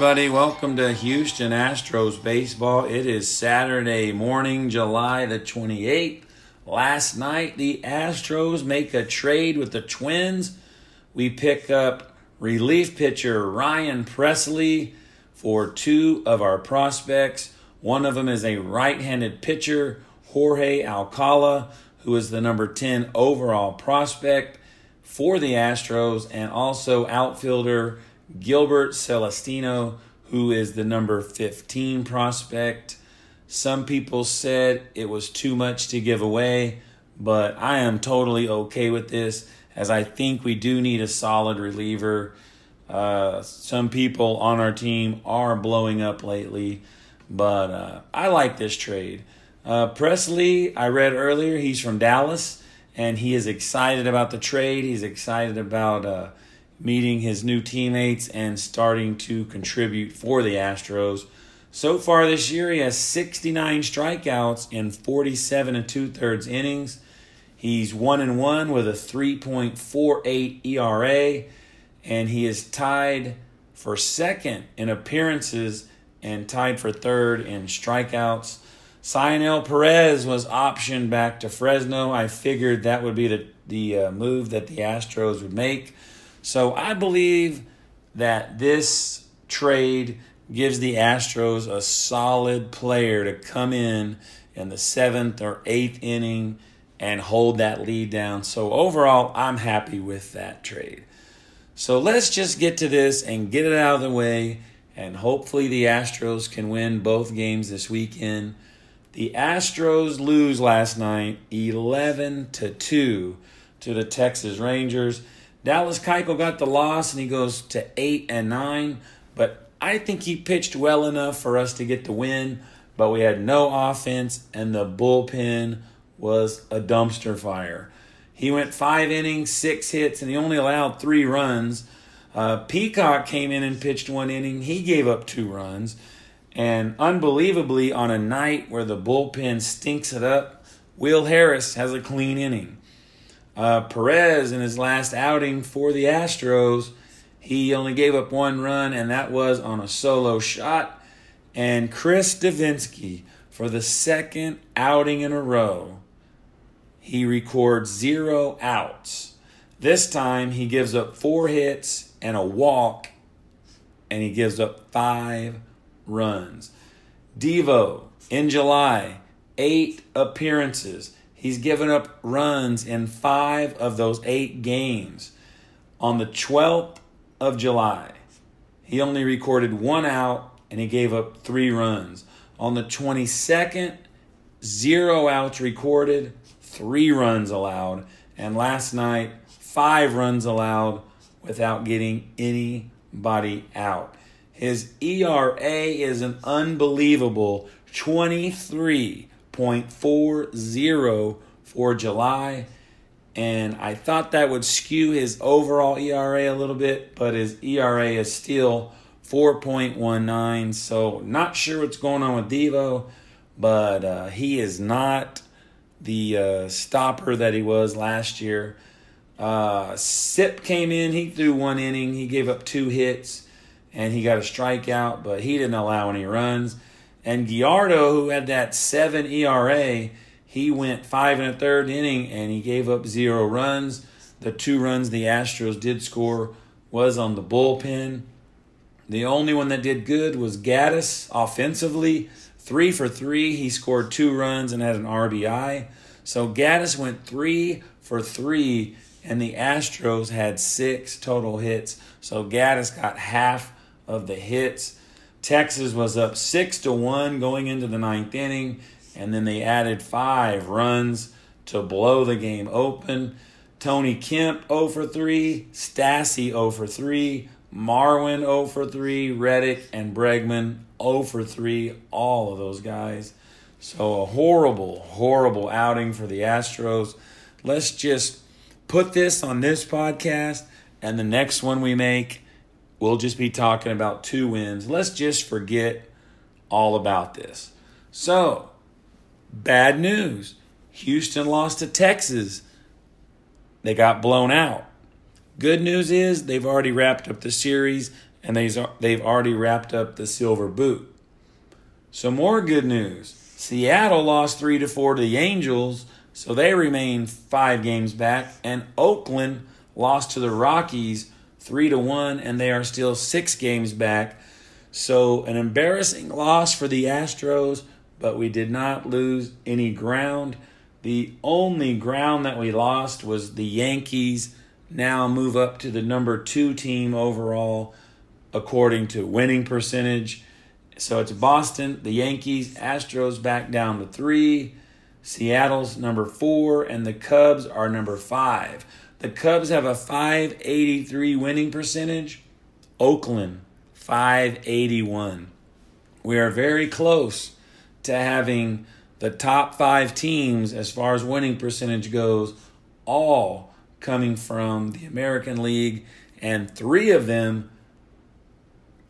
Everybody. Welcome to Houston Astros baseball. It is Saturday morning, July the 28th. Last night, the Astros make a trade with the Twins. We pick up relief pitcher Ryan Pressly for two of our prospects. One of them is a right handed pitcher, Jorge Alcala, who is the number 10 overall prospect for the Astros, and also outfielder. Gilbert Celestino, who is the number 15 prospect. Some people said it was too much to give away, but I am totally okay with this as I think we do need a solid reliever. Uh, some people on our team are blowing up lately, but uh, I like this trade. Uh, Pressly, I read earlier, he's from Dallas, and he is excited about the trade. He's excited about uh, meeting his new teammates and starting to contribute for the Astros. So far this year, he has 69 strikeouts in 47 and two thirds innings. He's one and one with a 3.48 ERA, and he is tied for second in appearances and tied for third in strikeouts. Cionel Perez was optioned back to Fresno. I figured that would be the the uh, move that the Astros would make. So I believe that this trade gives the Astros a solid player to come in in the seventh or eighth inning and hold that lead down. So overall, I'm happy with that trade. So let's just get to this and get it out of the way. And hopefully, the Astros can win both games this weekend. The Astros lose last night 11 to 2 to the Texas Rangers. Dallas Keuchel got the loss and he goes to eight and nine, but I think he pitched well enough for us to get the win. But we had no offense and the bullpen was a dumpster fire. He went five innings, six hits, and he only allowed three runs. Uh, Peacock came in and pitched one inning. He gave up two runs. And unbelievably, on a night where the bullpen stinks it up, Will Harris has a clean inning. Uh, Perez, in his last outing for the Astros, he only gave up one run, and that was on a solo shot. And Chris Devenski, for the second outing in a row, he records zero outs. This time, he gives up four hits and a walk, and he gives up five runs. Devo, in July, eight appearances He's given up runs in five of those eight games. On the 12th of July, he only recorded one out and he gave up three runs. On the 22nd, zero outs recorded, three runs allowed. And last night, five runs allowed without getting anybody out. His ERA is an unbelievable 23 0.40 for July. And I thought that would skew his overall ERA a little bit, but his ERA is still 4.19. So, not sure what's going on with Devo, but uh, he is not the uh, stopper that he was last year. Uh, Sipp came in, he threw one inning, he gave up two hits, and he got a strikeout, but he didn't allow any runs. And Gallardo, who had that seven ERA, he went five and a third inning and he gave up zero runs. The two runs the Astros did score was on the bullpen. The only one that did good was Gaddis offensively. Three for three. He scored two runs and had an RBI. So Gaddis went three for three, and the Astros had six total hits. So Gaddis got half of the hits. Texas was up six to one going into the ninth inning, and then they added five runs to blow the game open. Tony Kemp 0 for 3, Stassi 0 for 3, Marwin 0 for 3, Reddick and Bregman 0 for 3, all of those guys. So a horrible, horrible outing for the Astros. Let's just put this on this podcast, and the next one we make, we'll just be talking about two wins. Let's just forget all about this. So, bad news Houston lost to Texas. They got blown out. Good news is they've already wrapped up the series and they've already wrapped up the silver boot. So more good news. Seattle lost 3 to 4 to the Angels, so they remain 5 games back and Oakland lost to the Rockies 3 to 1 and they are still 6 games back. So an embarrassing loss for the Astros, but we did not lose any ground. The only ground that we lost was the Yankees now move up to the number two team overall according to winning percentage. So it's Boston, the Yankees, Astros back down to three, Seattle's number four, and the Cubs are number five. The Cubs have a 583 winning percentage, Oakland 581. We are very close to having the top five teams as far as winning percentage goes all coming from the American League, and three of them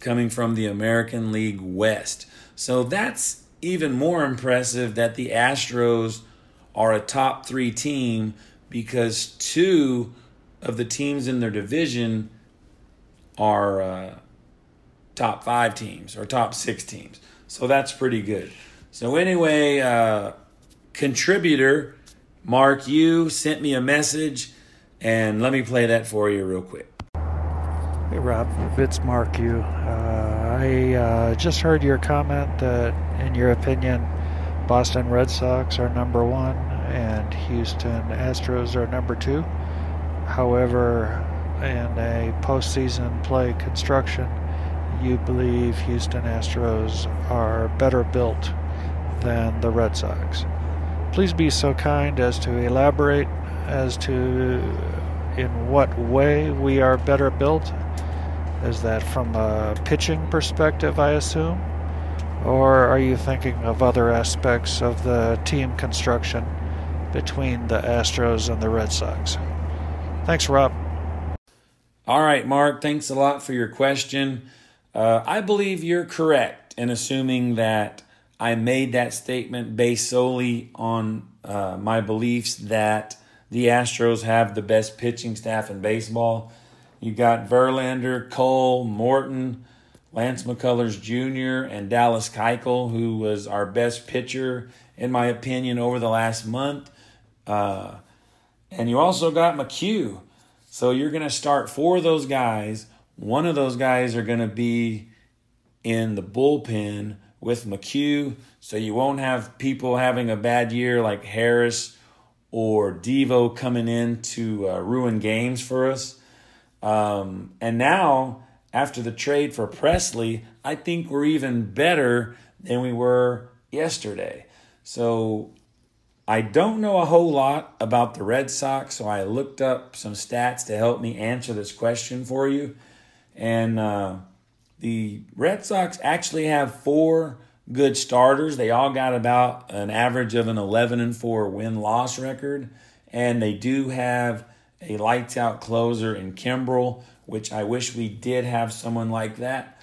coming from the American League West. So that's even more impressive that the Astros are a top three team because two of the teams in their division are uh, top five teams or top six teams. So that's pretty good. So, anyway, uh, contributor Mark, you sent me a message and let me play that for you real quick. Hey, Rob, it's Mark. You. Uh, I uh, just heard your comment that, in your opinion, Boston Red Sox are number one and Houston Astros are number two. However, in a postseason play construction, you believe Houston Astros are better built than the Red Sox. Please be so kind as to elaborate as to in what way we are better built? Is that from a pitching perspective, I assume? Or are you thinking of other aspects of the team construction between the Astros and the Red Sox? Thanks, Rob. All right, Mark, thanks a lot for your question. Uh, I believe you're correct in assuming that I made that statement based solely on uh, my beliefs that the Astros have the best pitching staff in baseball. You got Verlander, Cole, Morton, Lance McCullers Jr., and Dallas Keuchel, who was our best pitcher, in my opinion, over the last month. Uh, and you also got McHugh. So you're going to start four of those guys. One of those guys are going to be in the bullpen with McHugh. So you won't have people having a bad year like Harris or Devo coming in to uh, ruin games for us. Um, and now, after the trade for Pressly, I think we're even better than we were yesterday. So I don't know a whole lot about the Red Sox, so I looked up some stats to help me answer this question for you. And uh, the Red Sox actually have four good starters. They all got about an average of an 11 and 4 win loss record. And they do have a lights out closer in Kimbrel, which I wish we did have someone like that.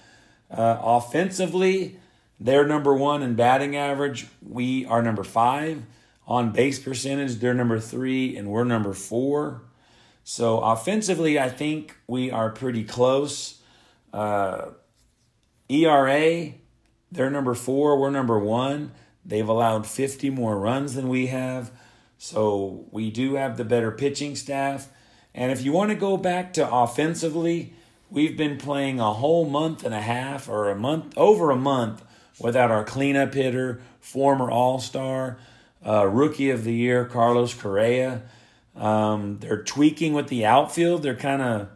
Uh, offensively, they're number one in batting average. We are number five. On base percentage, they're number three, and we're number four. So offensively, I think we are pretty close. Uh, ERA, They're number four, we're number one. They've allowed 50 more runs than we have. So we do have the better pitching staff. And if you want to go back to offensively, we've been playing a whole month and a half or a month, over a month, without our cleanup hitter, former All Star, uh, Rookie of the Year, Carlos Correa. Um, they're tweaking with the outfield. They're kind of,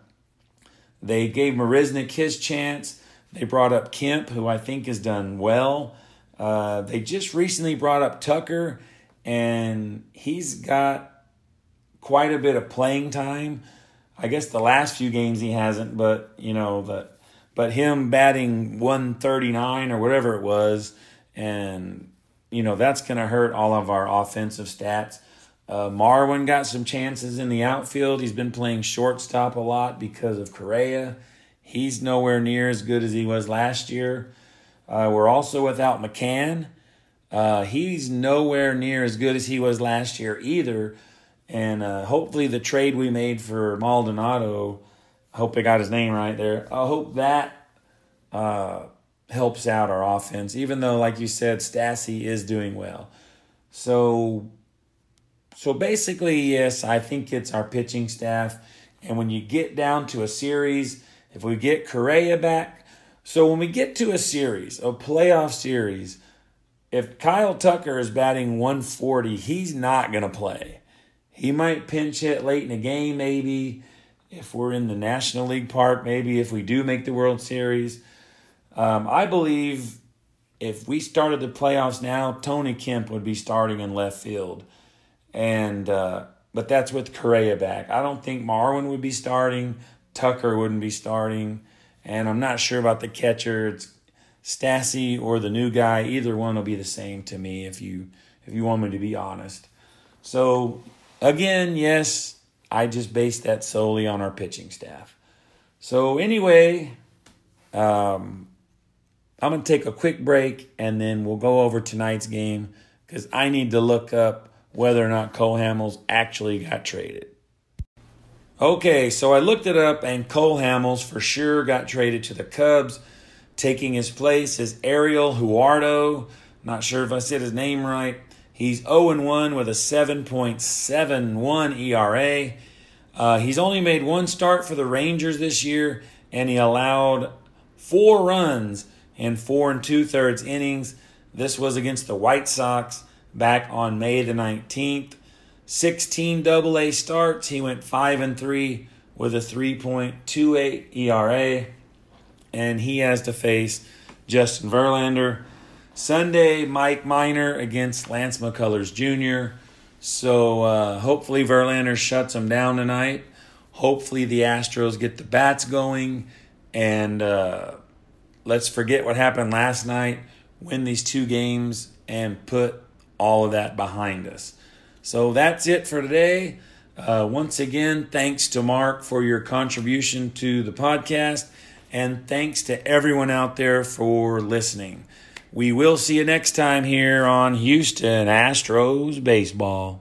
they gave Marisnick his chance. They brought up Kemp, who I think has done well. Uh, they just recently brought up Tucker, and he's got quite a bit of playing time. I guess the last few games he hasn't, but you know the, but him batting 139 or whatever it was, and you know that's going to hurt all of our offensive stats. Uh, Marwin got some chances in the outfield. He's been playing shortstop a lot because of Correa. He's nowhere near as good as he was last year. Uh, we're also without McCann. Uh, he's nowhere near as good as he was last year either. And uh, hopefully, the trade we made for Maldonado, I hope I got his name right there. I hope that uh, helps out our offense, even though, like you said, Stassi is doing well. So, so basically, yes, I think it's our pitching staff. And when you get down to a series, if we get Correa back, so when we get to a series, a playoff series, if Kyle Tucker is batting 140, he's not going to play. He might pinch hit late in the game, maybe. If we're in the National League Park, maybe if we do make the World Series. Um, I believe if we started the playoffs now, Tony Kemp would be starting in left field. And uh, but that's with Correa back. I don't think Marwin would be starting. Tucker wouldn't be starting, and I'm not sure about the catcher. It's Stassi or the new guy. Either one will be the same to me if you if you want me to be honest. So again, yes, I just based that solely on our pitching staff. So anyway, um, I'm gonna take a quick break and then we'll go over tonight's game because I need to look up whether or not Cole Hamels actually got traded. Okay, so I looked it up, and Cole Hamels for sure got traded to the Cubs. Taking his place is Ariel Jurado. Not sure if I said his name right. He's 0 1 with a 7.71 ERA. Uh, he's only made one start for the Rangers this year, and he allowed four runs in four and two thirds innings. This was against the White Sox back on May the 19th. 16 double A starts. He went 5 and 3 with a 3.28 ERA. And he has to face Justin Verlander. Sunday, Mike Minor against Lance McCullers Jr. So uh, hopefully Verlander shuts him down tonight. Hopefully the Astros get the bats going. And uh, let's forget what happened last night. Win these two games and put all of that behind us. So that's it for today. Uh, once again, thanks to Mark for your contribution to the podcast, and thanks to everyone out there for listening. We will see you next time here on Houston Astros Baseball.